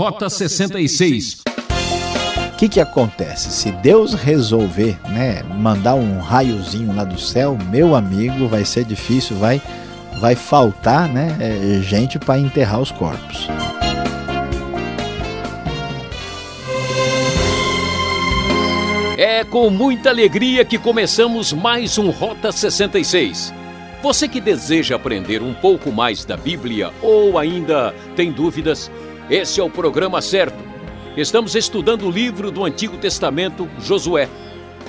Rota 66. O que, que acontece? Se Deus resolver né, mandar um raiozinho lá do céu, meu amigo, vai ser difícil, vai, vai faltar né, é, gente para enterrar os corpos. É com muita alegria que começamos mais um Rota 66. Você que deseja aprender um pouco mais da Bíblia ou ainda tem dúvidas, esse é o programa certo. Estamos estudando o livro do Antigo Testamento, Josué.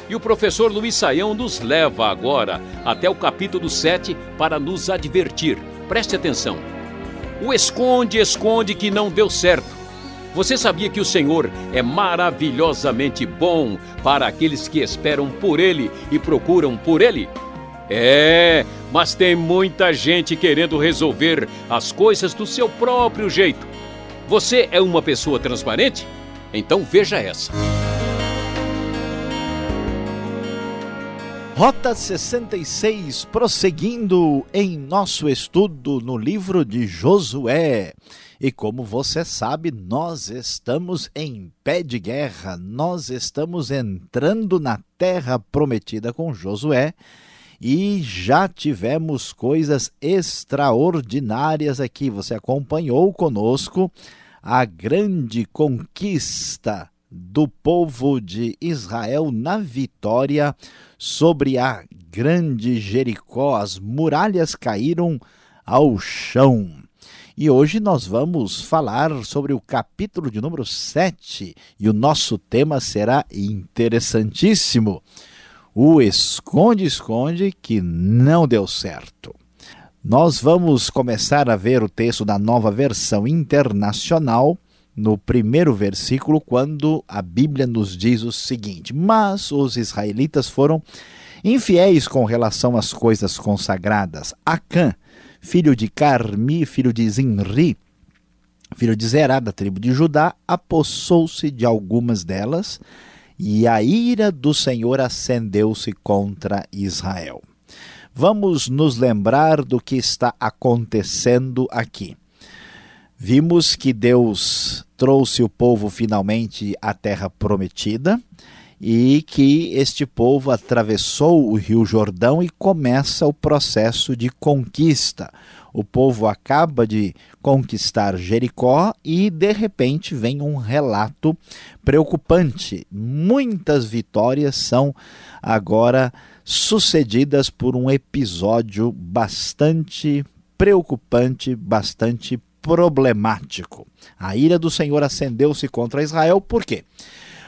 E o professor Luiz Saião nos leva agora até o capítulo 7 para nos advertir. Preste atenção. O esconde, esconde que não deu certo. Você sabia que o Senhor é maravilhosamente bom para aqueles que esperam por Ele e procuram por Ele? É, mas tem muita gente querendo resolver as coisas do seu próprio jeito. Você é uma pessoa transparente? Então veja essa. Rota 66, prosseguindo em nosso estudo no livro de Josué. E como você sabe, nós estamos em pé de guerra, nós estamos entrando na terra prometida com Josué e já tivemos coisas extraordinárias aqui. Você acompanhou conosco a grande conquista do povo de Israel na vitória sobre a grande Jericó. As muralhas caíram ao chão. E hoje nós vamos falar sobre o capítulo de número 7 e o nosso tema será interessantíssimo o esconde-esconde que não deu certo. Nós vamos começar a ver o texto da nova versão internacional no primeiro versículo, quando a Bíblia nos diz o seguinte: Mas os israelitas foram infiéis com relação às coisas consagradas. Acã, filho de Carmi, filho de Zinri, filho de Zerá, da tribo de Judá, apossou-se de algumas delas e a ira do Senhor acendeu-se contra Israel. Vamos nos lembrar do que está acontecendo aqui. Vimos que Deus trouxe o povo finalmente à terra prometida e que este povo atravessou o Rio Jordão e começa o processo de conquista. O povo acaba de conquistar Jericó e de repente vem um relato preocupante. Muitas vitórias são agora sucedidas por um episódio bastante preocupante, bastante problemático. A ira do Senhor acendeu-se contra Israel, por quê?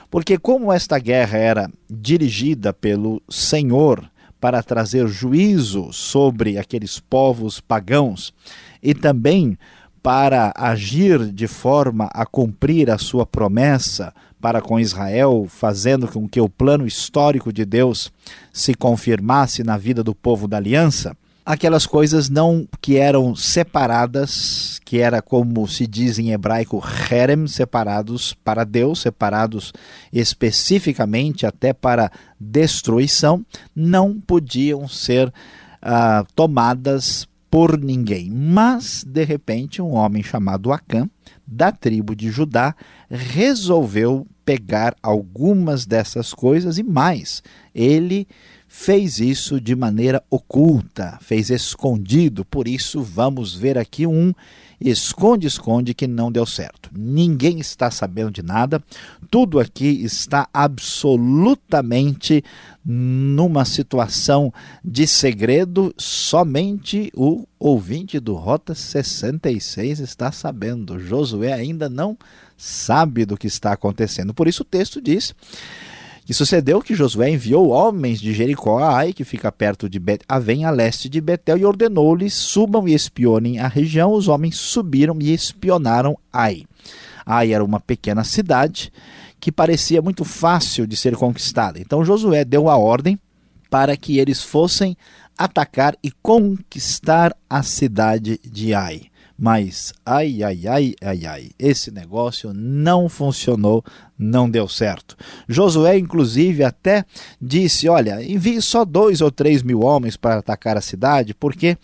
Porque, como esta guerra era dirigida pelo Senhor para trazer juízo sobre aqueles povos pagãos e também para agir de forma a cumprir a sua promessa para com Israel, fazendo com que o plano histórico de Deus se confirmasse na vida do povo da aliança, aquelas coisas não que eram separadas, que era como se diz em hebraico herem, separados para Deus, separados especificamente até para destruição, não podiam ser uh, tomadas por ninguém. Mas, de repente, um homem chamado Acã, da tribo de Judá, resolveu pegar algumas dessas coisas e mais. Ele fez isso de maneira oculta, fez escondido. Por isso, vamos ver aqui um esconde-esconde que não deu certo. Ninguém está sabendo de nada, tudo aqui está absolutamente numa situação de segredo, somente o ouvinte do Rota 66 está sabendo. Josué ainda não sabe do que está acontecendo. Por isso o texto diz que sucedeu que Josué enviou homens de Jericó a Ai, que fica perto de Bet a leste de Betel, e ordenou-lhes: subam e espionem a região. Os homens subiram e espionaram Ai. Ai era uma pequena cidade que parecia muito fácil de ser conquistada. Então Josué deu a ordem para que eles fossem atacar e conquistar a cidade de Ai. Mas, ai, ai, ai, ai, ai, esse negócio não funcionou, não deu certo. Josué, inclusive, até disse: Olha, envie só dois ou três mil homens para atacar a cidade, porque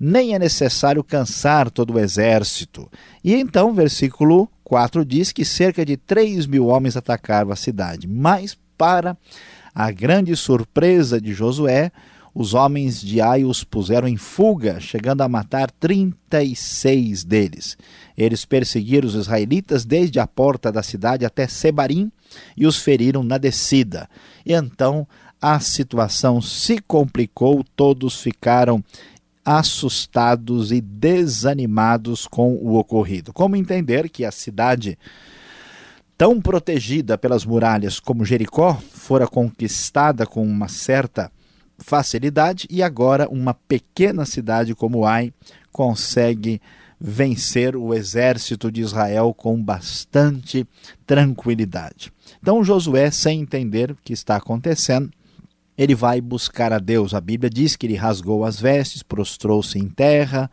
nem é necessário cansar todo o exército. E então, versículo 4 diz que cerca de 3 mil homens atacaram a cidade, mas para a grande surpresa de Josué, os homens de Ai os puseram em fuga, chegando a matar 36 deles. Eles perseguiram os israelitas desde a porta da cidade até Sebarim e os feriram na descida. E então a situação se complicou, todos ficaram assustados e desanimados com o ocorrido. Como entender que a cidade tão protegida pelas muralhas como Jericó fora conquistada com uma certa facilidade e agora uma pequena cidade como Ai consegue vencer o exército de Israel com bastante tranquilidade. Então Josué, sem entender o que está acontecendo, ele vai buscar a Deus. A Bíblia diz que ele rasgou as vestes, prostrou-se em terra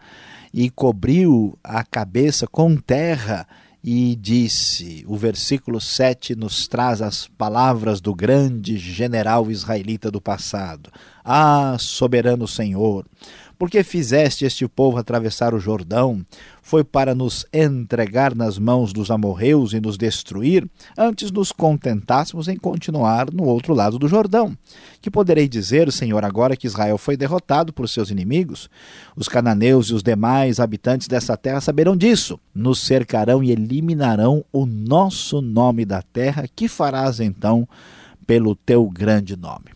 e cobriu a cabeça com terra e disse: o versículo 7 nos traz as palavras do grande general israelita do passado: Ah, soberano Senhor, porque fizeste este povo atravessar o Jordão? Foi para nos entregar nas mãos dos amorreus e nos destruir? Antes nos contentássemos em continuar no outro lado do Jordão. Que poderei dizer, Senhor, agora que Israel foi derrotado por seus inimigos? Os cananeus e os demais habitantes dessa terra saberão disso. Nos cercarão e eliminarão o nosso nome da terra. Que farás então pelo teu grande nome?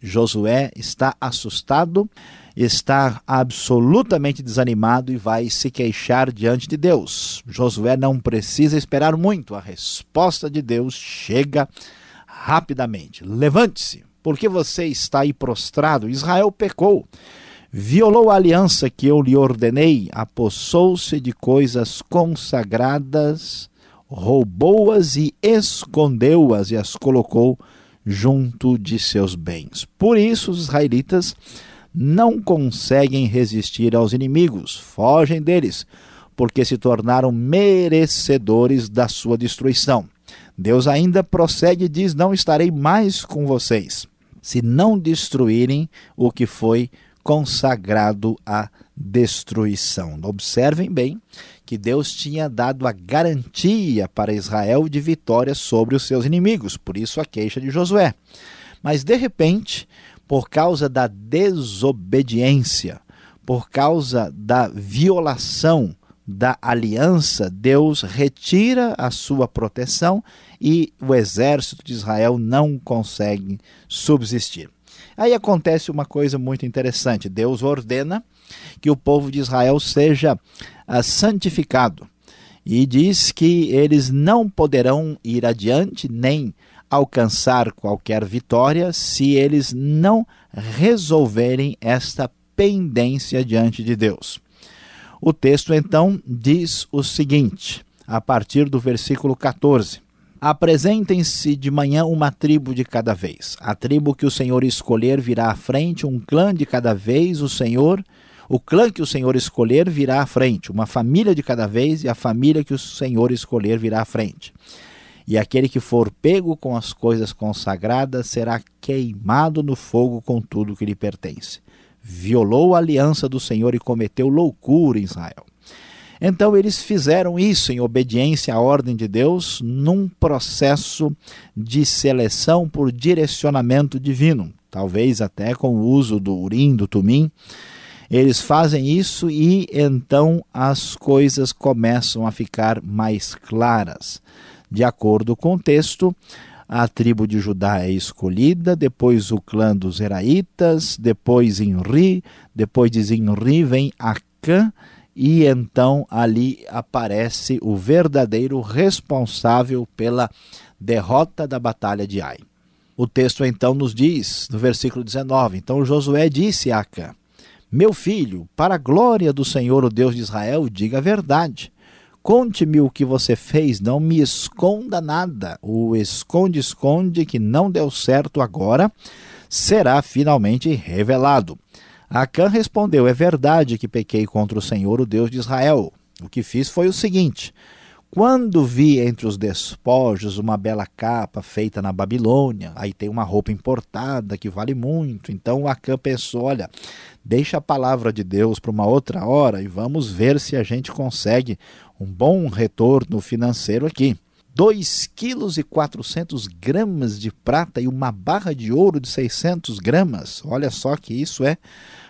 Josué está assustado está absolutamente desanimado e vai se queixar diante de Deus. Josué não precisa esperar muito, a resposta de Deus chega rapidamente. Levante-se, porque você está aí prostrado. Israel pecou, violou a aliança que eu lhe ordenei, apossou-se de coisas consagradas, roubou-as e escondeu-as e as colocou junto de seus bens. Por isso os israelitas não conseguem resistir aos inimigos, fogem deles, porque se tornaram merecedores da sua destruição. Deus ainda prossegue e diz: Não estarei mais com vocês, se não destruírem o que foi consagrado à destruição. Observem bem que Deus tinha dado a garantia para Israel de vitória sobre os seus inimigos, por isso a queixa de Josué. Mas de repente, por causa da desobediência, por causa da violação da aliança, Deus retira a sua proteção e o exército de Israel não consegue subsistir. Aí acontece uma coisa muito interessante: Deus ordena que o povo de Israel seja uh, santificado e diz que eles não poderão ir adiante nem alcançar qualquer vitória se eles não resolverem esta pendência diante de Deus. O texto então diz o seguinte, a partir do versículo 14: Apresentem-se de manhã uma tribo de cada vez. A tribo que o Senhor escolher virá à frente, um clã de cada vez, o Senhor, o clã que o Senhor escolher virá à frente, uma família de cada vez, e a família que o Senhor escolher virá à frente. E aquele que for pego com as coisas consagradas será queimado no fogo com tudo que lhe pertence. Violou a aliança do Senhor e cometeu loucura em Israel. Então eles fizeram isso em obediência à ordem de Deus, num processo de seleção por direcionamento divino, talvez até com o uso do urim, do tumim. Eles fazem isso e então as coisas começam a ficar mais claras. De acordo com o texto, a tribo de Judá é escolhida, depois o clã dos Zeraitas, depois Inri, depois de Zinri vem Acã, e então ali aparece o verdadeiro responsável pela derrota da batalha de Ai. O texto então nos diz, no versículo 19: Então Josué disse a Acã: Meu filho, para a glória do Senhor, o Deus de Israel, diga a verdade. Conte-me o que você fez, não me esconda nada. O esconde-esconde que não deu certo agora será finalmente revelado. Acã respondeu: É verdade que pequei contra o Senhor, o Deus de Israel. O que fiz foi o seguinte: quando vi entre os despojos uma bela capa feita na Babilônia, aí tem uma roupa importada que vale muito. Então Acã pensou: olha, deixa a palavra de Deus para uma outra hora e vamos ver se a gente consegue um bom retorno financeiro aqui. 2 quilos e 400 gramas de prata e uma barra de ouro de 600 gramas. Olha só que isso é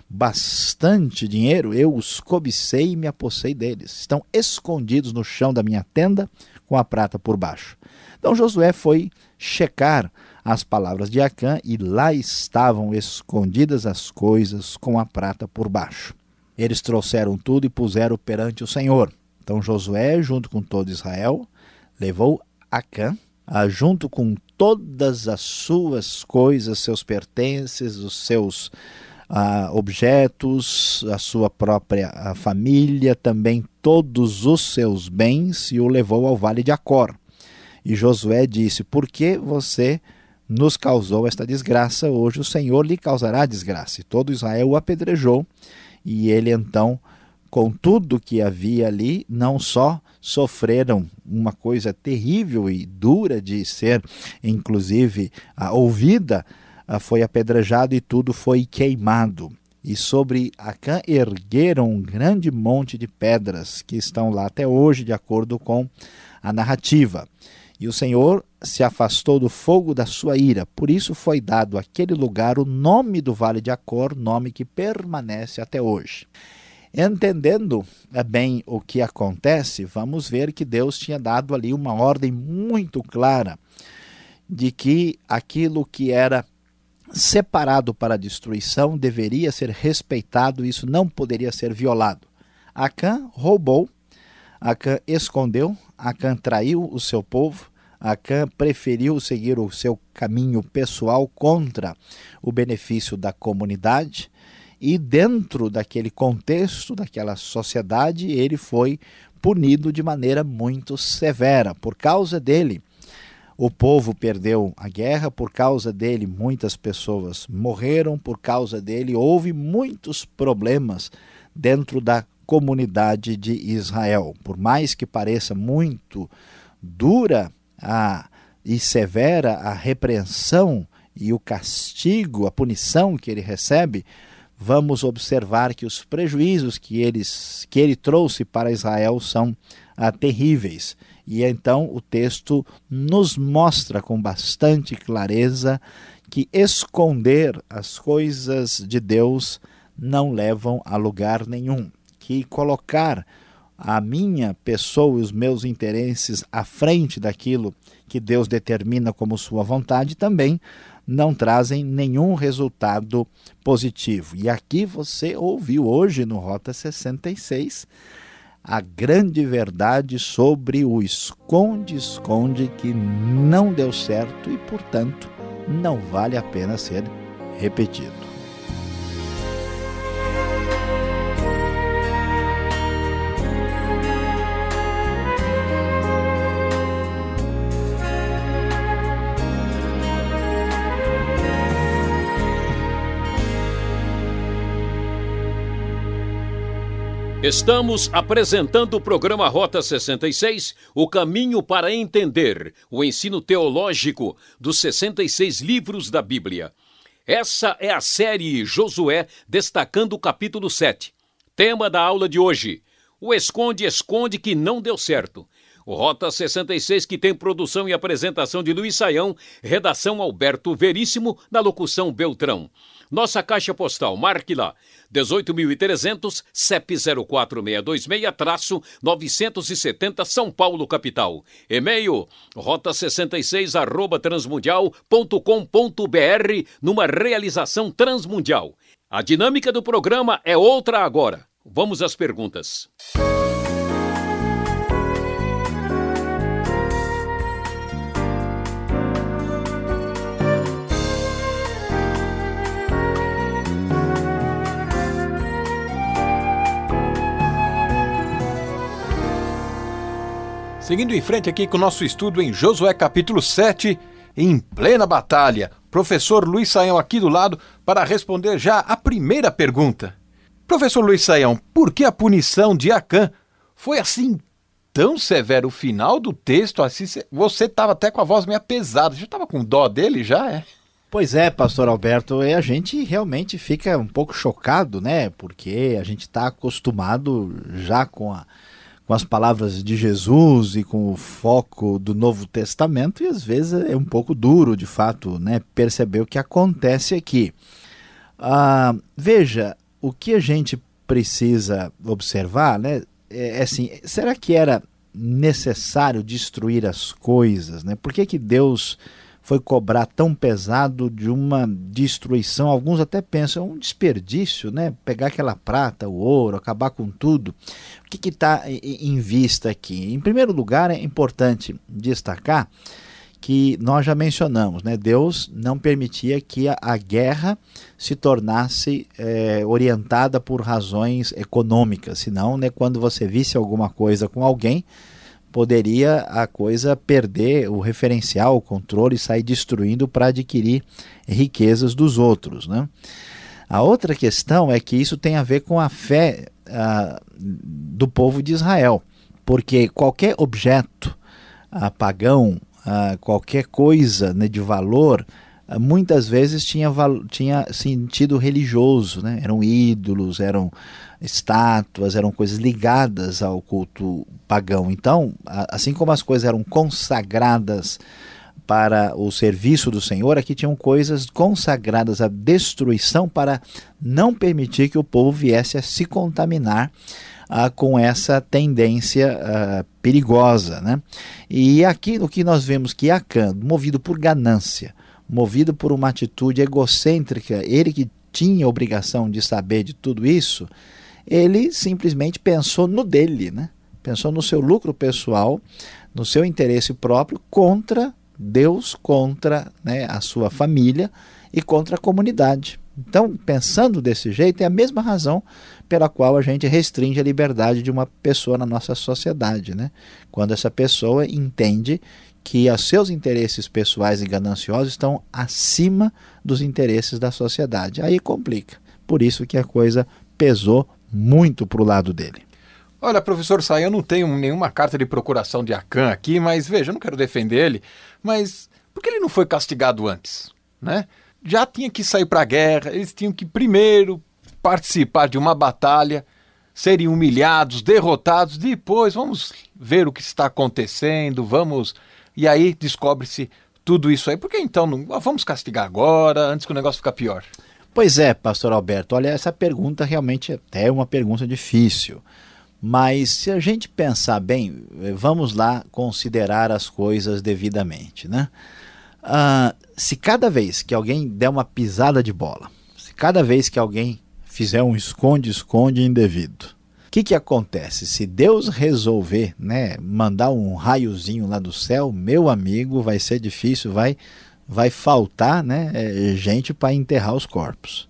bastante dinheiro. Eu os cobicei e me apossei deles. Estão escondidos no chão da minha tenda com a prata por baixo. Então Josué foi checar as palavras de Acã e lá estavam escondidas as coisas com a prata por baixo. Eles trouxeram tudo e puseram perante o Senhor. Então Josué, junto com todo Israel, levou Acã, junto com todas as suas coisas, seus pertences, os seus ah, objetos, a sua própria a família, também todos os seus bens, e o levou ao vale de Acor. E Josué disse: Por que você nos causou esta desgraça? Hoje o Senhor lhe causará desgraça. E todo Israel o apedrejou, e ele então, com tudo que havia ali, não só sofreram uma coisa terrível e dura de ser, inclusive, ouvida, foi apedrejado e tudo foi queimado. E sobre Acã ergueram um grande monte de pedras que estão lá até hoje, de acordo com a narrativa. E o Senhor se afastou do fogo da sua ira, por isso foi dado àquele lugar o nome do Vale de Acor, nome que permanece até hoje. Entendendo eh, bem o que acontece, vamos ver que Deus tinha dado ali uma ordem muito clara de que aquilo que era separado para destruição deveria ser respeitado, isso não poderia ser violado. Acã roubou, Acã escondeu, Acã traiu o seu povo, Acã preferiu seguir o seu caminho pessoal contra o benefício da comunidade e dentro daquele contexto, daquela sociedade, ele foi punido de maneira muito severa. Por causa dele, o povo perdeu a guerra, por causa dele, muitas pessoas morreram, por causa dele, houve muitos problemas dentro da comunidade de Israel. Por mais que pareça muito dura a, e severa a repreensão e o castigo, a punição que ele recebe, vamos observar que os prejuízos que, eles, que ele trouxe para Israel são ah, terríveis. E então o texto nos mostra com bastante clareza que esconder as coisas de Deus não levam a lugar nenhum, que colocar a minha pessoa e os meus interesses à frente daquilo que Deus determina como sua vontade também não trazem nenhum resultado positivo. E aqui você ouviu hoje no Rota 66 a grande verdade sobre o esconde-esconde que não deu certo e, portanto, não vale a pena ser repetido. Estamos apresentando o programa Rota 66, o caminho para entender o ensino teológico dos 66 livros da Bíblia. Essa é a série Josué, destacando o capítulo 7. Tema da aula de hoje: O esconde-esconde que não deu certo. O Rota 66, que tem produção e apresentação de Luiz Saião, redação Alberto Veríssimo, na locução Beltrão. Nossa caixa postal, marque lá, 18.300, CEP 04626-970 São Paulo, capital. E-mail, rota66 arroba transmundial.com.br, numa realização transmundial. A dinâmica do programa é outra agora. Vamos às perguntas. Seguindo em frente aqui com o nosso estudo em Josué capítulo 7, em plena batalha. Professor Luiz Saião aqui do lado para responder já a primeira pergunta. Professor Luiz Saião, por que a punição de Acã foi assim tão severa? O final do texto, assim, você estava até com a voz meio pesada. Já estava com dó dele já, é? Pois é, pastor Alberto, e a gente realmente fica um pouco chocado, né? Porque a gente está acostumado já com a com as palavras de Jesus e com o foco do Novo Testamento, e às vezes é um pouco duro, de fato, né, perceber o que acontece aqui. Ah, veja, o que a gente precisa observar né, é, é assim: será que era necessário destruir as coisas? Né? Por que, que Deus foi cobrar tão pesado de uma destruição. Alguns até pensam, é um desperdício, né? Pegar aquela prata, o ouro, acabar com tudo. O que está em vista aqui? Em primeiro lugar, é importante destacar que nós já mencionamos, né? Deus não permitia que a, a guerra se tornasse é, orientada por razões econômicas, senão, né, quando você visse alguma coisa com alguém, poderia a coisa perder o referencial, o controle sair destruindo para adquirir riquezas dos outros. Né? A outra questão é que isso tem a ver com a fé ah, do povo de Israel, porque qualquer objeto ah, pagão, ah, qualquer coisa né, de valor, muitas vezes tinha, tinha sentido religioso, né? eram ídolos, eram estátuas, eram coisas ligadas ao culto pagão. Então, assim como as coisas eram consagradas para o serviço do Senhor, aqui tinham coisas consagradas à destruição para não permitir que o povo viesse a se contaminar ah, com essa tendência ah, perigosa. Né? E aqui o que nós vemos que Acã, movido por ganância, movido por uma atitude egocêntrica, ele que tinha obrigação de saber de tudo isso, ele simplesmente pensou no dele, né? pensou no seu lucro pessoal, no seu interesse próprio contra Deus, contra né, a sua família e contra a comunidade. Então, pensando desse jeito, é a mesma razão pela qual a gente restringe a liberdade de uma pessoa na nossa sociedade. Né? Quando essa pessoa entende que os seus interesses pessoais e gananciosos estão acima dos interesses da sociedade. Aí complica. Por isso que a coisa pesou muito para o lado dele. Olha, professor Sai, eu não tenho nenhuma carta de procuração de Acan aqui, mas veja, eu não quero defender ele, mas por que ele não foi castigado antes? Né? Já tinha que sair para a guerra, eles tinham que primeiro participar de uma batalha, serem humilhados, derrotados, depois vamos ver o que está acontecendo, vamos. E aí descobre-se tudo isso aí. Por que então não vamos castigar agora, antes que o negócio fique pior? Pois é, pastor Alberto, olha, essa pergunta realmente até é uma pergunta difícil. Mas se a gente pensar bem, eh, vamos lá considerar as coisas devidamente. Né? Ah, se cada vez que alguém der uma pisada de bola, se cada vez que alguém fizer um esconde-esconde indevido, que, que acontece? Se Deus resolver né, mandar um raiozinho lá do céu, meu amigo, vai ser difícil, vai vai faltar né, é, gente para enterrar os corpos.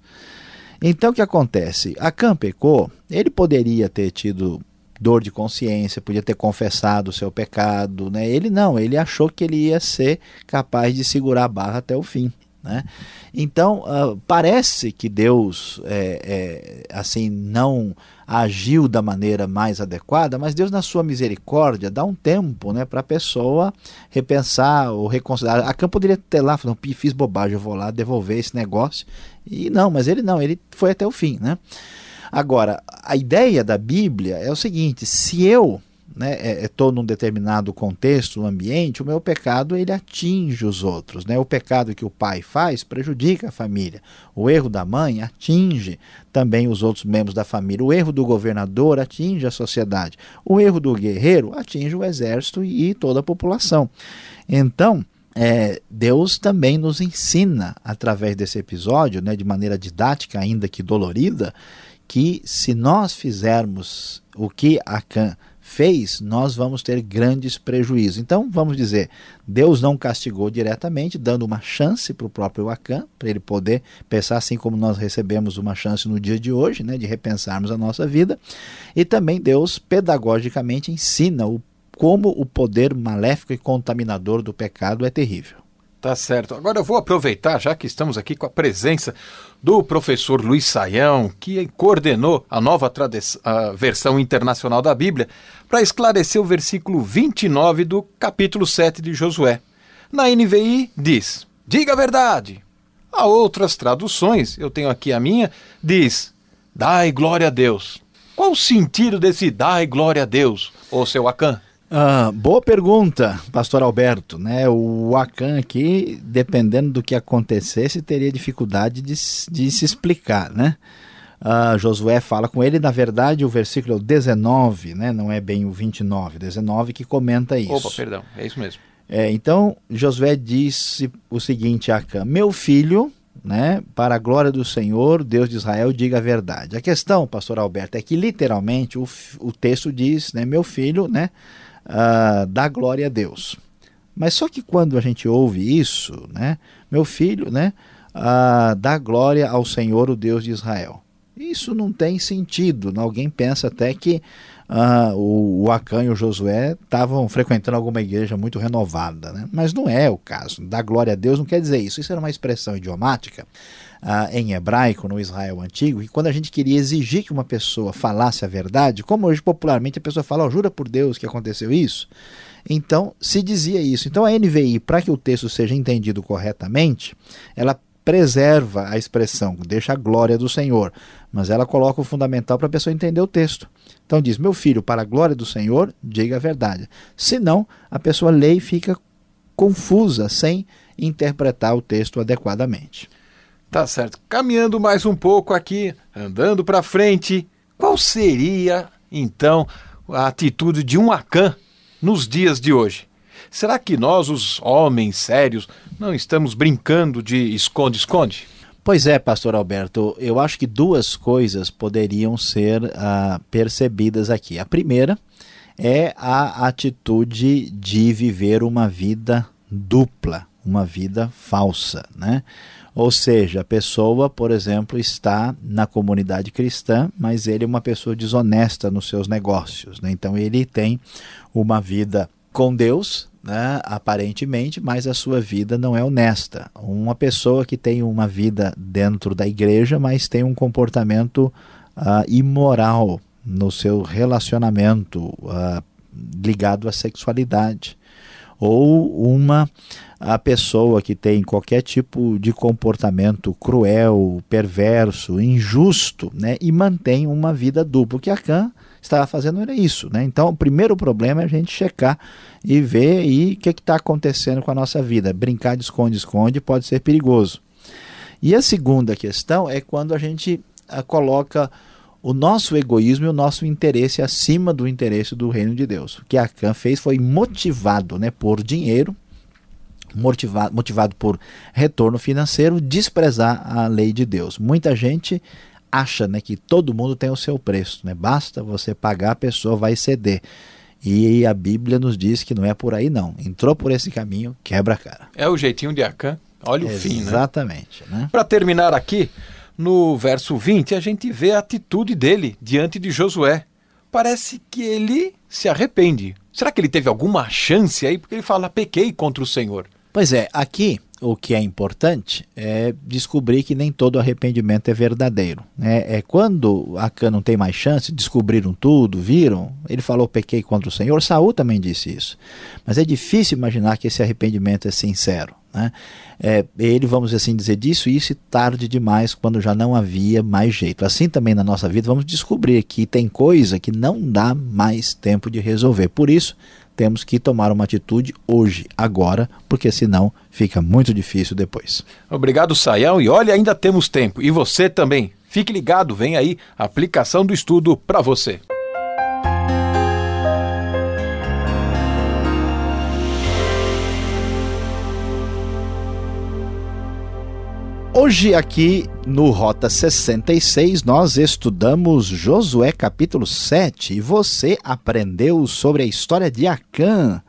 Então o que acontece? A pecou, ele poderia ter tido dor de consciência, podia ter confessado o seu pecado, né? Ele não, ele achou que ele ia ser capaz de segurar a barra até o fim. Né? Então, uh, parece que Deus é, é, assim não agiu da maneira mais adequada, mas Deus, na sua misericórdia, dá um tempo né, para a pessoa repensar ou reconsiderar. A Cam poderia ter lá, falando, fiz bobagem, eu vou lá devolver esse negócio. E não, mas ele não, ele foi até o fim. Né? Agora, a ideia da Bíblia é o seguinte: se eu né, estou é, é num determinado contexto, um ambiente, o meu pecado ele atinge os outros. Né? O pecado que o pai faz prejudica a família. O erro da mãe atinge também os outros membros da família. O erro do governador atinge a sociedade. O erro do guerreiro atinge o exército e toda a população. Então, é, Deus também nos ensina, através desse episódio, né, de maneira didática, ainda que dolorida, que se nós fizermos o que Acã fez, nós vamos ter grandes prejuízos. Então, vamos dizer, Deus não castigou diretamente, dando uma chance para o próprio Acã, para ele poder pensar assim como nós recebemos uma chance no dia de hoje, né, de repensarmos a nossa vida. E também Deus, pedagogicamente, ensina o, como o poder maléfico e contaminador do pecado é terrível. Tá certo. Agora eu vou aproveitar, já que estamos aqui com a presença do professor Luiz Saião, que coordenou a nova a versão internacional da Bíblia, para esclarecer o versículo 29 do capítulo 7 de Josué. Na NVI diz: Diga a verdade. Há outras traduções, eu tenho aqui a minha, diz: Dai glória a Deus. Qual o sentido desse dai glória a Deus, ô seu Acã? Ah, boa pergunta, pastor Alberto. Né? O Acan aqui, dependendo do que acontecesse, teria dificuldade de, de se explicar. Né? Uh, Josué fala com ele, na verdade, o versículo 19, né? não é bem o 29, 19 que comenta isso. Opa, perdão, é isso mesmo. É, então, Josué disse o seguinte a Acã: Meu filho, né, para a glória do Senhor, Deus de Israel, diga a verdade. A questão, pastor Alberto, é que literalmente o, o texto diz, né, meu filho, né, uh, dá glória a Deus. Mas só que quando a gente ouve isso, né, meu filho, né, uh, dá glória ao Senhor, o Deus de Israel. Isso não tem sentido. Alguém pensa até que uh, o, o Acã e o Josué estavam frequentando alguma igreja muito renovada. Né? Mas não é o caso. Dar glória a Deus não quer dizer isso. Isso era uma expressão idiomática uh, em hebraico, no Israel antigo, que quando a gente queria exigir que uma pessoa falasse a verdade, como hoje popularmente a pessoa fala, oh, jura por Deus que aconteceu isso, então se dizia isso. Então a NVI, para que o texto seja entendido corretamente, ela preserva a expressão, deixa a glória do Senhor, mas ela coloca o fundamental para a pessoa entender o texto. Então diz: Meu filho, para a glória do Senhor, diga a verdade. Senão, a pessoa lê e fica confusa, sem interpretar o texto adequadamente. Tá certo. Caminhando mais um pouco aqui, andando para frente, qual seria então a atitude de um Acã nos dias de hoje? Será que nós, os homens sérios, não estamos brincando de esconde-esconde? Pois é, pastor Alberto, eu acho que duas coisas poderiam ser uh, percebidas aqui. A primeira é a atitude de viver uma vida dupla, uma vida falsa, né? Ou seja, a pessoa, por exemplo, está na comunidade cristã, mas ele é uma pessoa desonesta nos seus negócios. Né? Então ele tem uma vida com Deus, né, aparentemente, mas a sua vida não é honesta. Uma pessoa que tem uma vida dentro da igreja, mas tem um comportamento uh, imoral no seu relacionamento uh, ligado à sexualidade. Ou uma a pessoa que tem qualquer tipo de comportamento cruel, perverso, injusto, né, e mantém uma vida dupla. O que a Khan estava fazendo era isso. Né? Então, o primeiro problema é a gente checar e ver aí o que está acontecendo com a nossa vida. Brincar de esconde-esconde pode ser perigoso. E a segunda questão é quando a gente a, ah, coloca o nosso egoísmo e o nosso interesse acima do interesse do reino de Deus. O que a Khan fez foi motivado né, por dinheiro, motivado, motivado por retorno financeiro, desprezar a lei de Deus. Muita gente acha né, que todo mundo tem o seu preço, né? basta você pagar, a pessoa vai ceder. E a Bíblia nos diz que não é por aí, não. Entrou por esse caminho, quebra a cara. É o jeitinho de Acã. Olha o fim, né? Exatamente. Né? Para terminar aqui, no verso 20, a gente vê a atitude dele diante de Josué. Parece que ele se arrepende. Será que ele teve alguma chance aí? Porque ele fala: pequei contra o Senhor. Pois é, aqui o que é importante é descobrir que nem todo arrependimento é verdadeiro. Né? É quando Acã não tem mais chance, descobriram tudo, viram, ele falou pequei contra o Senhor, Saul também disse isso. Mas é difícil imaginar que esse arrependimento é sincero. Né? É, ele, vamos assim dizer, disso isso e tarde demais, quando já não havia mais jeito. Assim também na nossa vida, vamos descobrir que tem coisa que não dá mais tempo de resolver. Por isso, temos que tomar uma atitude hoje, agora, porque senão fica muito difícil depois. Obrigado, Saião. E olha, ainda temos tempo. E você também. Fique ligado, vem aí a aplicação do estudo para você. Hoje aqui no Rota 66 nós estudamos Josué capítulo 7 e você aprendeu sobre a história de Acã,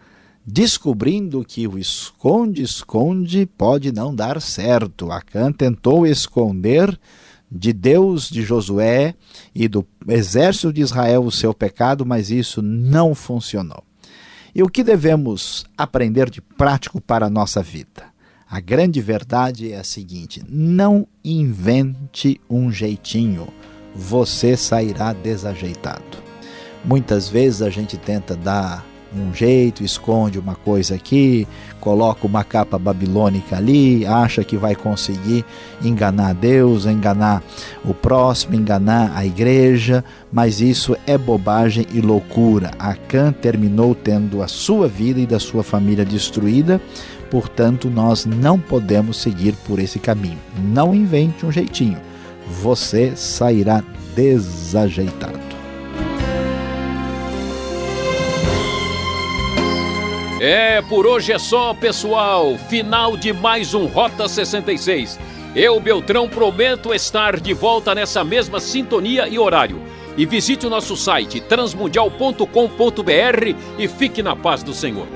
descobrindo que o esconde-esconde pode não dar certo. Acã tentou esconder de Deus, de Josué e do exército de Israel o seu pecado, mas isso não funcionou. E o que devemos aprender de prático para a nossa vida? A grande verdade é a seguinte: não invente um jeitinho, você sairá desajeitado. Muitas vezes a gente tenta dar um jeito, esconde uma coisa aqui, coloca uma capa babilônica ali, acha que vai conseguir enganar Deus, enganar o próximo, enganar a igreja, mas isso é bobagem e loucura. Acã terminou tendo a sua vida e da sua família destruída, portanto, nós não podemos seguir por esse caminho. Não invente um jeitinho, você sairá desajeitado. É, por hoje é só, pessoal. Final de mais um Rota 66. Eu, Beltrão, prometo estar de volta nessa mesma sintonia e horário. E visite o nosso site transmundial.com.br e fique na paz do Senhor.